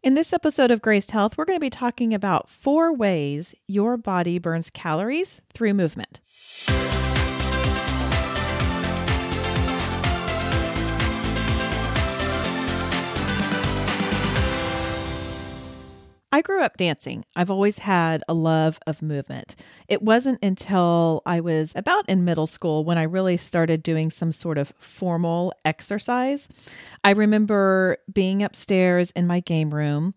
In this episode of Graced Health, we're going to be talking about four ways your body burns calories through movement. I grew up dancing. I've always had a love of movement. It wasn't until I was about in middle school when I really started doing some sort of formal exercise. I remember being upstairs in my game room,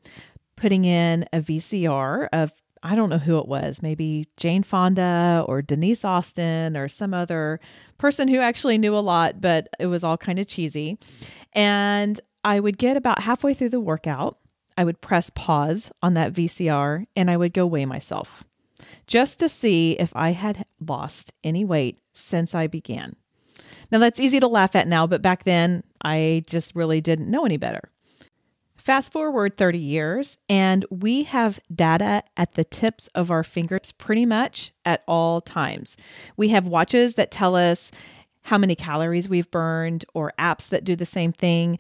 putting in a VCR of I don't know who it was, maybe Jane Fonda or Denise Austin or some other person who actually knew a lot, but it was all kind of cheesy. And I would get about halfway through the workout I would press pause on that VCR and I would go weigh myself just to see if I had lost any weight since I began. Now, that's easy to laugh at now, but back then I just really didn't know any better. Fast forward 30 years, and we have data at the tips of our fingers pretty much at all times. We have watches that tell us how many calories we've burned, or apps that do the same thing.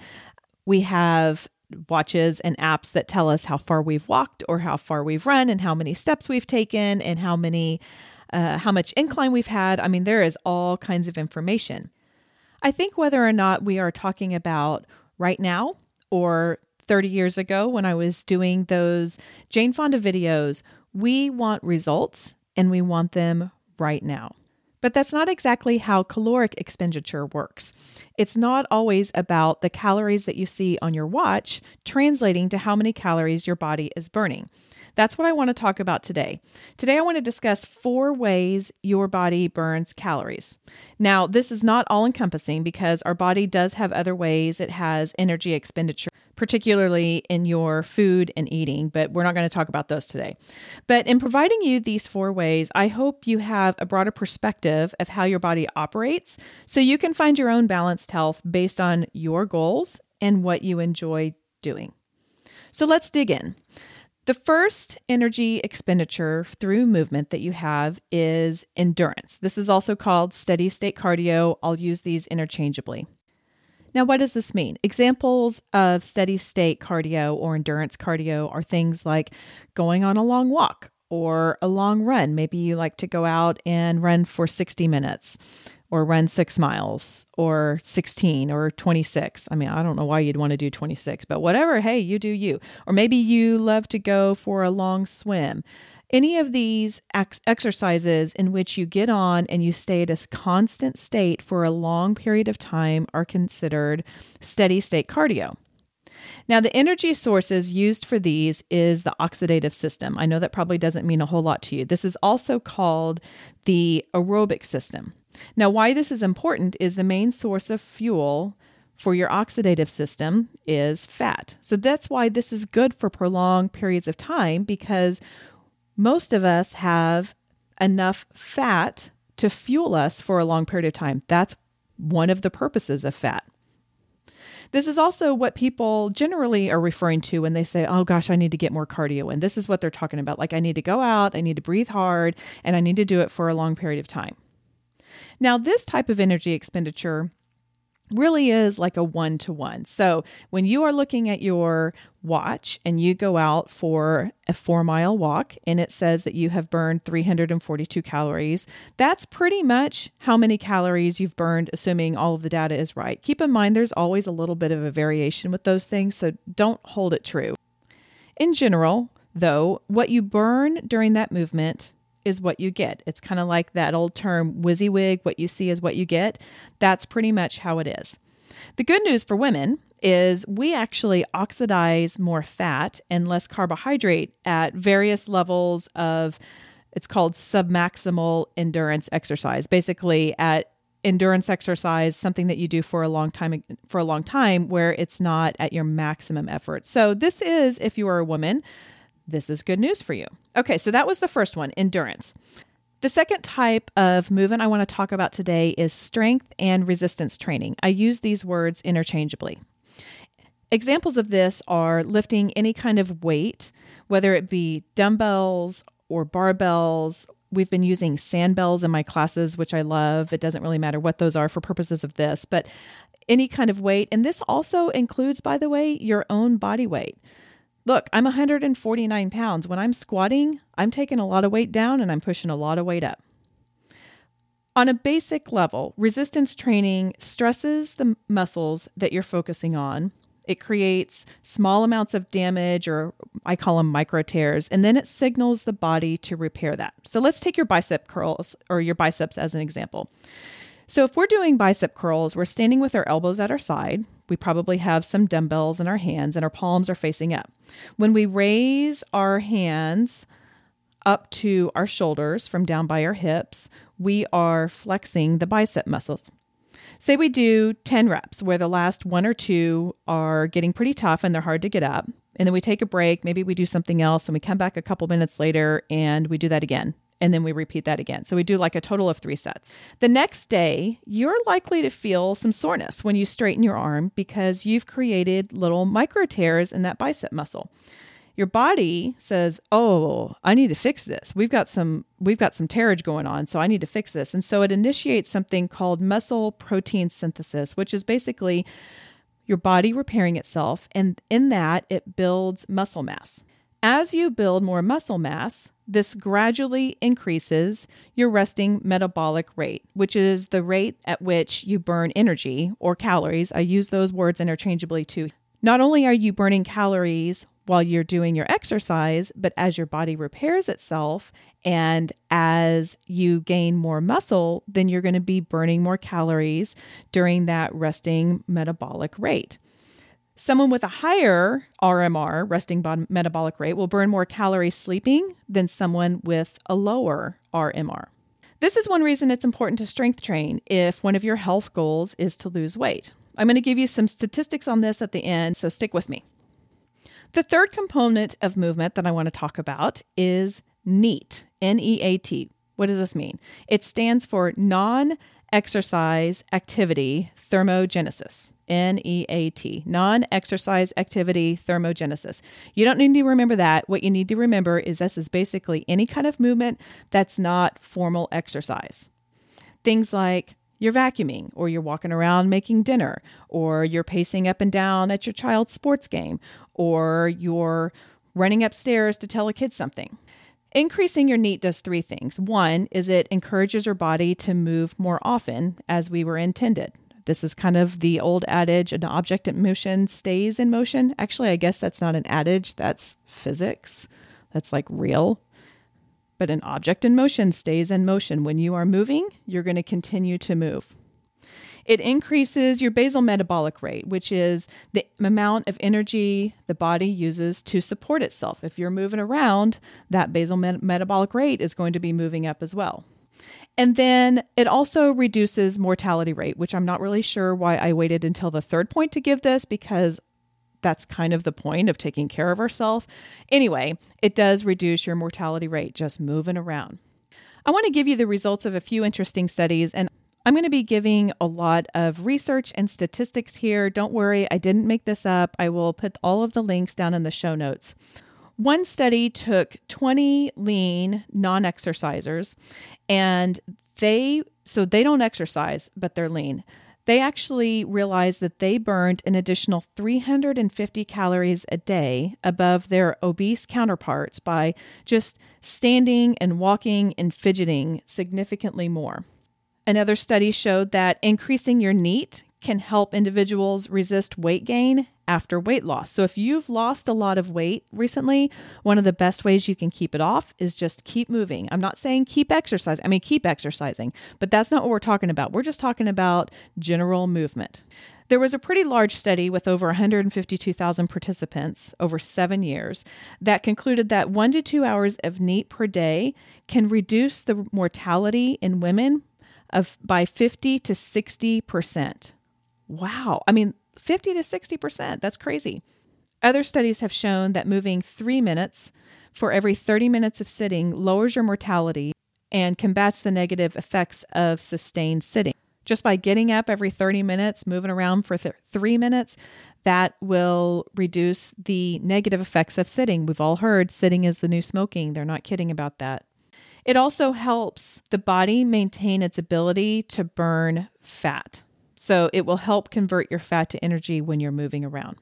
We have watches and apps that tell us how far we've walked or how far we've run and how many steps we've taken and how many uh, how much incline we've had. I mean, there is all kinds of information. I think whether or not we are talking about right now or 30 years ago when I was doing those Jane Fonda videos, we want results and we want them right now. But that's not exactly how caloric expenditure works. It's not always about the calories that you see on your watch translating to how many calories your body is burning. That's what I want to talk about today. Today, I want to discuss four ways your body burns calories. Now, this is not all encompassing because our body does have other ways it has energy expenditure particularly in your food and eating, but we're not going to talk about those today. But in providing you these four ways, I hope you have a broader perspective of how your body operates so you can find your own balanced health based on your goals and what you enjoy doing. So let's dig in. The first energy expenditure through movement that you have is endurance. This is also called steady state cardio. I'll use these interchangeably. Now, what does this mean? Examples of steady state cardio or endurance cardio are things like going on a long walk or a long run. Maybe you like to go out and run for 60 minutes or run six miles or 16 or 26. I mean, I don't know why you'd want to do 26, but whatever. Hey, you do you. Or maybe you love to go for a long swim. Any of these ex- exercises in which you get on and you stay at a constant state for a long period of time are considered steady state cardio. Now, the energy sources used for these is the oxidative system. I know that probably doesn't mean a whole lot to you. This is also called the aerobic system. Now, why this is important is the main source of fuel for your oxidative system is fat. So that's why this is good for prolonged periods of time because most of us have enough fat to fuel us for a long period of time. That's one of the purposes of fat. This is also what people generally are referring to when they say, oh gosh, I need to get more cardio. And this is what they're talking about. Like, I need to go out, I need to breathe hard, and I need to do it for a long period of time. Now, this type of energy expenditure really is like a one to one. So when you are looking at your watch and you go out for a four mile walk and it says that you have burned 342 calories, that's pretty much how many calories you've burned, assuming all of the data is right. Keep in mind there's always a little bit of a variation with those things, so don't hold it true. In general, though, what you burn during that movement is what you get. It's kind of like that old term WYSIWYG, what you see is what you get. That's pretty much how it is. The good news for women is we actually oxidize more fat and less carbohydrate at various levels of it's called submaximal endurance exercise. Basically at endurance exercise something that you do for a long time for a long time where it's not at your maximum effort. So this is if you are a woman this is good news for you. Okay, so that was the first one endurance. The second type of movement I want to talk about today is strength and resistance training. I use these words interchangeably. Examples of this are lifting any kind of weight, whether it be dumbbells or barbells. We've been using sandbells in my classes, which I love. It doesn't really matter what those are for purposes of this, but any kind of weight. And this also includes, by the way, your own body weight. Look, I'm 149 pounds. When I'm squatting, I'm taking a lot of weight down and I'm pushing a lot of weight up. On a basic level, resistance training stresses the muscles that you're focusing on. It creates small amounts of damage, or I call them micro tears, and then it signals the body to repair that. So let's take your bicep curls or your biceps as an example. So, if we're doing bicep curls, we're standing with our elbows at our side. We probably have some dumbbells in our hands and our palms are facing up. When we raise our hands up to our shoulders from down by our hips, we are flexing the bicep muscles. Say we do 10 reps where the last one or two are getting pretty tough and they're hard to get up. And then we take a break. Maybe we do something else and we come back a couple minutes later and we do that again and then we repeat that again. So we do like a total of three sets. The next day, you're likely to feel some soreness when you straighten your arm because you've created little micro tears in that bicep muscle. Your body says, "Oh, I need to fix this. We've got some we've got some tearage going on, so I need to fix this." And so it initiates something called muscle protein synthesis, which is basically your body repairing itself and in that it builds muscle mass. As you build more muscle mass, this gradually increases your resting metabolic rate, which is the rate at which you burn energy or calories. I use those words interchangeably too. Not only are you burning calories while you're doing your exercise, but as your body repairs itself and as you gain more muscle, then you're going to be burning more calories during that resting metabolic rate. Someone with a higher RMR, resting metabolic rate, will burn more calories sleeping than someone with a lower RMR. This is one reason it's important to strength train if one of your health goals is to lose weight. I'm going to give you some statistics on this at the end, so stick with me. The third component of movement that I want to talk about is NEAT, N E A T. What does this mean? It stands for non exercise activity thermogenesis. N E A T, non exercise activity thermogenesis. You don't need to remember that. What you need to remember is this is basically any kind of movement that's not formal exercise. Things like you're vacuuming, or you're walking around making dinner, or you're pacing up and down at your child's sports game, or you're running upstairs to tell a kid something. Increasing your NEAT does three things. One is it encourages your body to move more often as we were intended. This is kind of the old adage an object in motion stays in motion. Actually, I guess that's not an adage, that's physics. That's like real. But an object in motion stays in motion. When you are moving, you're going to continue to move. It increases your basal metabolic rate, which is the amount of energy the body uses to support itself. If you're moving around, that basal met- metabolic rate is going to be moving up as well. And then it also reduces mortality rate, which I'm not really sure why I waited until the third point to give this because that's kind of the point of taking care of ourselves. Anyway, it does reduce your mortality rate just moving around. I want to give you the results of a few interesting studies, and I'm going to be giving a lot of research and statistics here. Don't worry, I didn't make this up. I will put all of the links down in the show notes. One study took 20 lean non exercisers and they, so they don't exercise, but they're lean. They actually realized that they burned an additional 350 calories a day above their obese counterparts by just standing and walking and fidgeting significantly more. Another study showed that increasing your NEAT can help individuals resist weight gain after weight loss. So, if you've lost a lot of weight recently, one of the best ways you can keep it off is just keep moving. I'm not saying keep exercising, I mean, keep exercising, but that's not what we're talking about. We're just talking about general movement. There was a pretty large study with over 152,000 participants over seven years that concluded that one to two hours of NEAT per day can reduce the mortality in women of by 50 to 60 percent. Wow. I mean, 50 to 60%. That's crazy. Other studies have shown that moving three minutes for every 30 minutes of sitting lowers your mortality and combats the negative effects of sustained sitting. Just by getting up every 30 minutes, moving around for th- three minutes, that will reduce the negative effects of sitting. We've all heard sitting is the new smoking. They're not kidding about that. It also helps the body maintain its ability to burn fat. So it will help convert your fat to energy when you're moving around.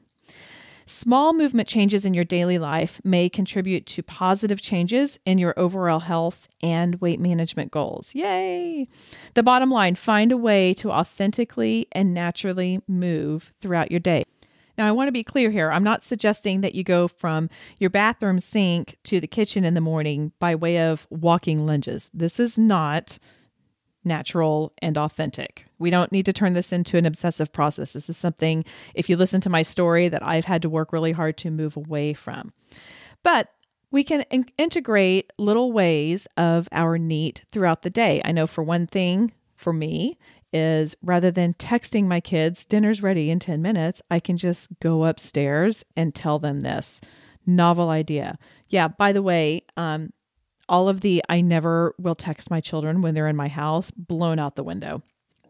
Small movement changes in your daily life may contribute to positive changes in your overall health and weight management goals. Yay! The bottom line find a way to authentically and naturally move throughout your day. Now, I want to be clear here. I'm not suggesting that you go from your bathroom sink to the kitchen in the morning by way of walking lunges. This is not natural, and authentic. We don't need to turn this into an obsessive process. This is something, if you listen to my story, that I've had to work really hard to move away from. But we can in- integrate little ways of our NEAT throughout the day. I know for one thing, for me, is rather than texting my kids, dinner's ready in 10 minutes, I can just go upstairs and tell them this novel idea. Yeah, by the way, um, all of the I never will text my children when they're in my house blown out the window.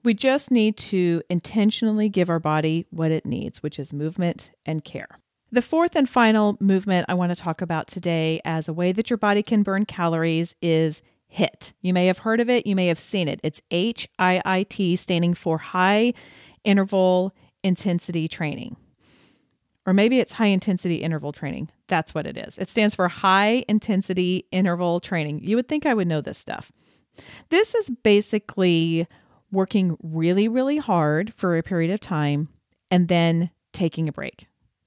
We just need to intentionally give our body what it needs, which is movement and care. The fourth and final movement I want to talk about today as a way that your body can burn calories is HIIT. You may have heard of it, you may have seen it. It's H I I T, standing for High Interval Intensity Training or maybe it's high intensity interval training. That's what it is. It stands for high intensity interval training. You would think I would know this stuff. This is basically working really, really hard for a period of time and then taking a break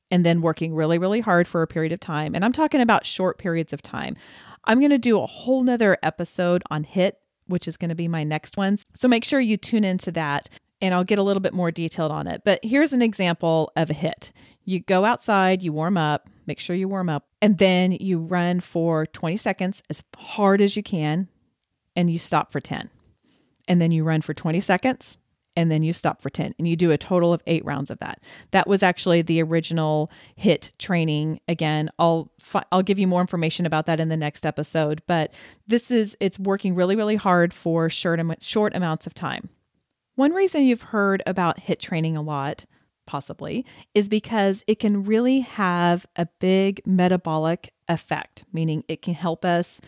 and then working really, really hard for a period of time. And I'm talking about short periods of time. I'm going to do a whole nother episode on HIIT, which is going to be my next one. So make sure you tune into that and I'll get a little bit more detailed on it. But here's an example of a HIIT. You go outside, you warm up, make sure you warm up, and then you run for 20 seconds as hard as you can, and you stop for 10. And then you run for 20 seconds, and then you stop for 10 and you do a total of 8 rounds of that. That was actually the original HIIT training again. I'll fi- I'll give you more information about that in the next episode, but this is it's working really really hard for short short amounts of time. One reason you've heard about HIIT training a lot possibly, is because it can really have a big metabolic effect, meaning it can help us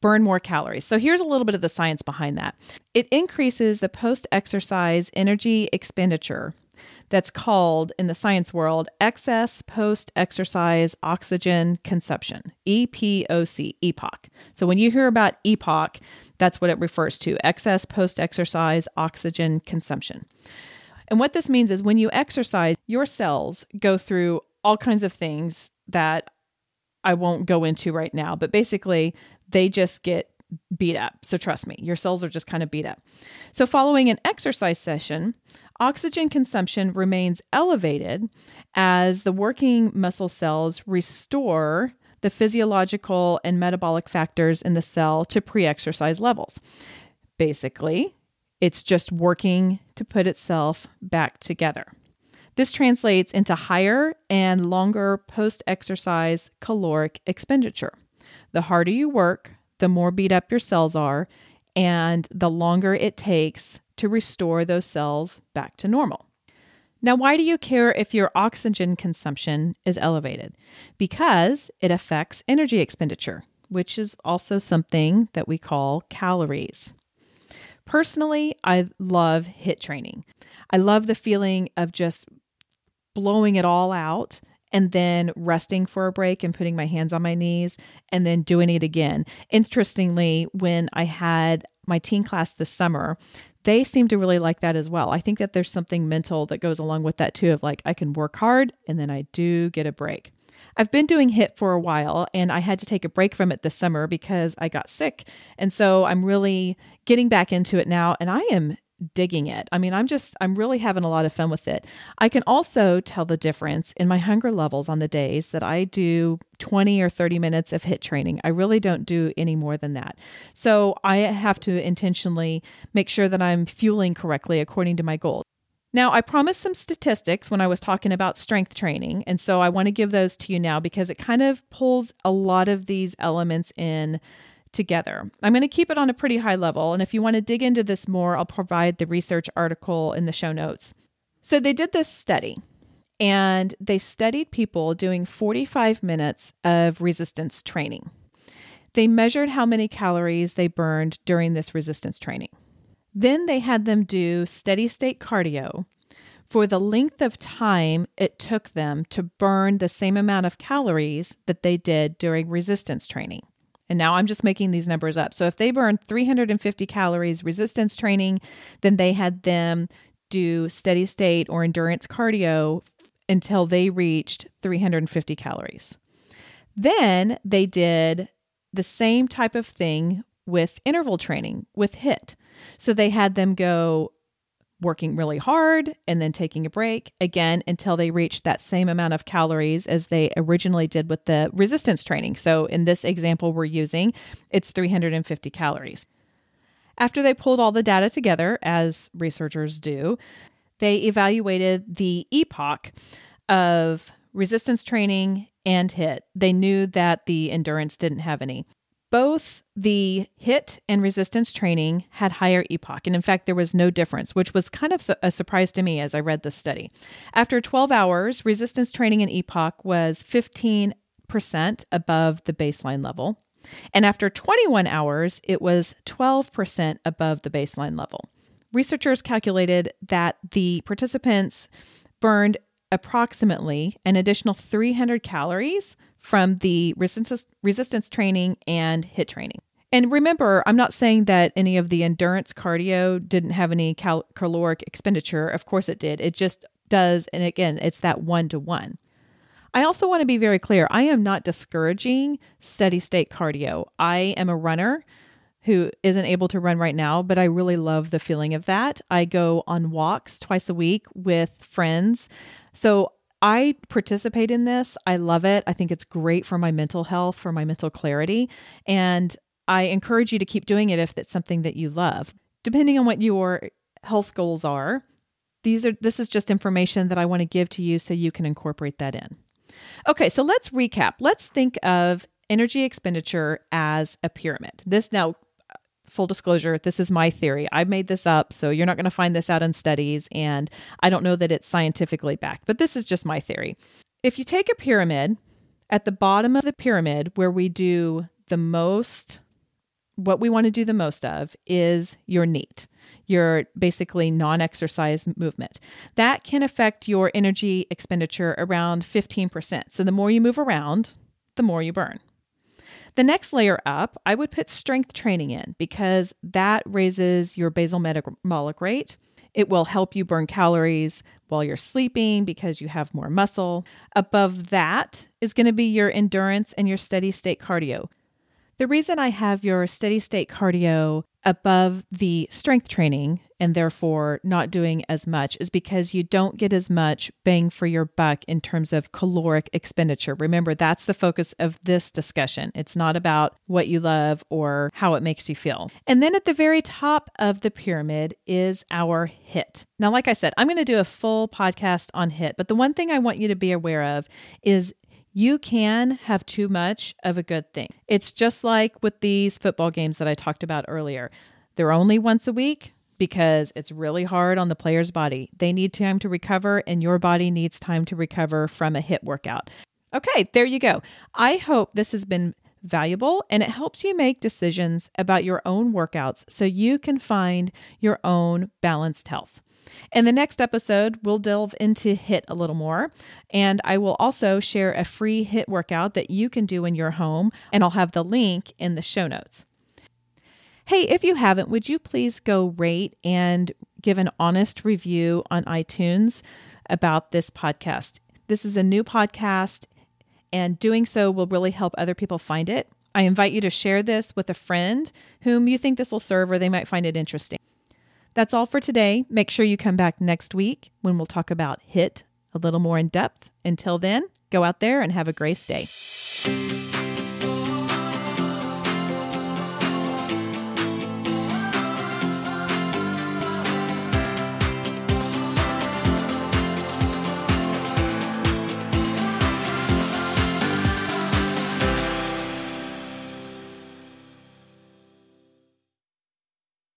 burn more calories. So here's a little bit of the science behind that. It increases the post exercise energy expenditure. That's called in the science world excess post exercise oxygen consumption, EPOC, EPOC. So when you hear about EPOC, that's what it refers to excess post exercise oxygen consumption. And what this means is when you exercise, your cells go through all kinds of things that I won't go into right now, but basically they just get beat up. So trust me, your cells are just kind of beat up. So following an exercise session, oxygen consumption remains elevated as the working muscle cells restore the physiological and metabolic factors in the cell to pre exercise levels. Basically, it's just working to put itself back together. This translates into higher and longer post exercise caloric expenditure. The harder you work, the more beat up your cells are, and the longer it takes to restore those cells back to normal. Now, why do you care if your oxygen consumption is elevated? Because it affects energy expenditure, which is also something that we call calories. Personally, I love HIIT training. I love the feeling of just blowing it all out and then resting for a break and putting my hands on my knees and then doing it again. Interestingly, when I had my teen class this summer, they seem to really like that as well. I think that there's something mental that goes along with that too of like I can work hard and then I do get a break. I've been doing HIIT for a while and I had to take a break from it this summer because I got sick. And so I'm really getting back into it now and I am digging it. I mean, I'm just, I'm really having a lot of fun with it. I can also tell the difference in my hunger levels on the days that I do 20 or 30 minutes of HIIT training. I really don't do any more than that. So I have to intentionally make sure that I'm fueling correctly according to my goals. Now, I promised some statistics when I was talking about strength training, and so I want to give those to you now because it kind of pulls a lot of these elements in together. I'm going to keep it on a pretty high level, and if you want to dig into this more, I'll provide the research article in the show notes. So, they did this study and they studied people doing 45 minutes of resistance training. They measured how many calories they burned during this resistance training. Then they had them do steady state cardio for the length of time it took them to burn the same amount of calories that they did during resistance training. And now I'm just making these numbers up. So if they burned 350 calories resistance training, then they had them do steady state or endurance cardio until they reached 350 calories. Then they did the same type of thing with interval training with HIIT. So they had them go working really hard and then taking a break again until they reached that same amount of calories as they originally did with the resistance training. So in this example we're using, it's 350 calories. After they pulled all the data together, as researchers do, they evaluated the EPOC of resistance training and HIIT. They knew that the endurance didn't have any. Both the HIIT and resistance training had higher EPOC. And in fact, there was no difference, which was kind of a surprise to me as I read the study. After 12 hours, resistance training and EPOC was 15% above the baseline level. And after 21 hours, it was 12% above the baseline level. Researchers calculated that the participants burned approximately an additional 300 calories from the resistance, resistance training and HIIT training. And remember, I'm not saying that any of the endurance cardio didn't have any cal- caloric expenditure. Of course it did. It just does. And again, it's that one to one. I also want to be very clear I am not discouraging steady state cardio. I am a runner who isn't able to run right now, but I really love the feeling of that. I go on walks twice a week with friends. So I participate in this. I love it. I think it's great for my mental health, for my mental clarity. And I encourage you to keep doing it if it's something that you love. Depending on what your health goals are, these are this is just information that I want to give to you so you can incorporate that in. Okay, so let's recap. Let's think of energy expenditure as a pyramid. This now full disclosure, this is my theory. I made this up, so you're not going to find this out in studies, and I don't know that it's scientifically backed, but this is just my theory. If you take a pyramid, at the bottom of the pyramid, where we do the most, what we want to do the most of is your NEAT, your basically non exercise movement. That can affect your energy expenditure around 15%. So the more you move around, the more you burn. The next layer up, I would put strength training in because that raises your basal metabolic rate. It will help you burn calories while you're sleeping because you have more muscle. Above that is going to be your endurance and your steady state cardio. The reason I have your steady state cardio above the strength training and therefore not doing as much is because you don't get as much bang for your buck in terms of caloric expenditure. Remember, that's the focus of this discussion. It's not about what you love or how it makes you feel. And then at the very top of the pyramid is our HIIT. Now, like I said, I'm going to do a full podcast on HIIT, but the one thing I want you to be aware of is you can have too much of a good thing. It's just like with these football games that I talked about earlier. They're only once a week because it's really hard on the player's body. They need time to recover, and your body needs time to recover from a HIIT workout. Okay, there you go. I hope this has been valuable and it helps you make decisions about your own workouts so you can find your own balanced health. In the next episode, we'll delve into HIIT a little more, and I will also share a free HIIT workout that you can do in your home, and I'll have the link in the show notes. Hey, if you haven't, would you please go rate and give an honest review on iTunes about this podcast? This is a new podcast, and doing so will really help other people find it. I invite you to share this with a friend whom you think this will serve or they might find it interesting. That's all for today. Make sure you come back next week when we'll talk about HIIT a little more in depth. Until then, go out there and have a grace day.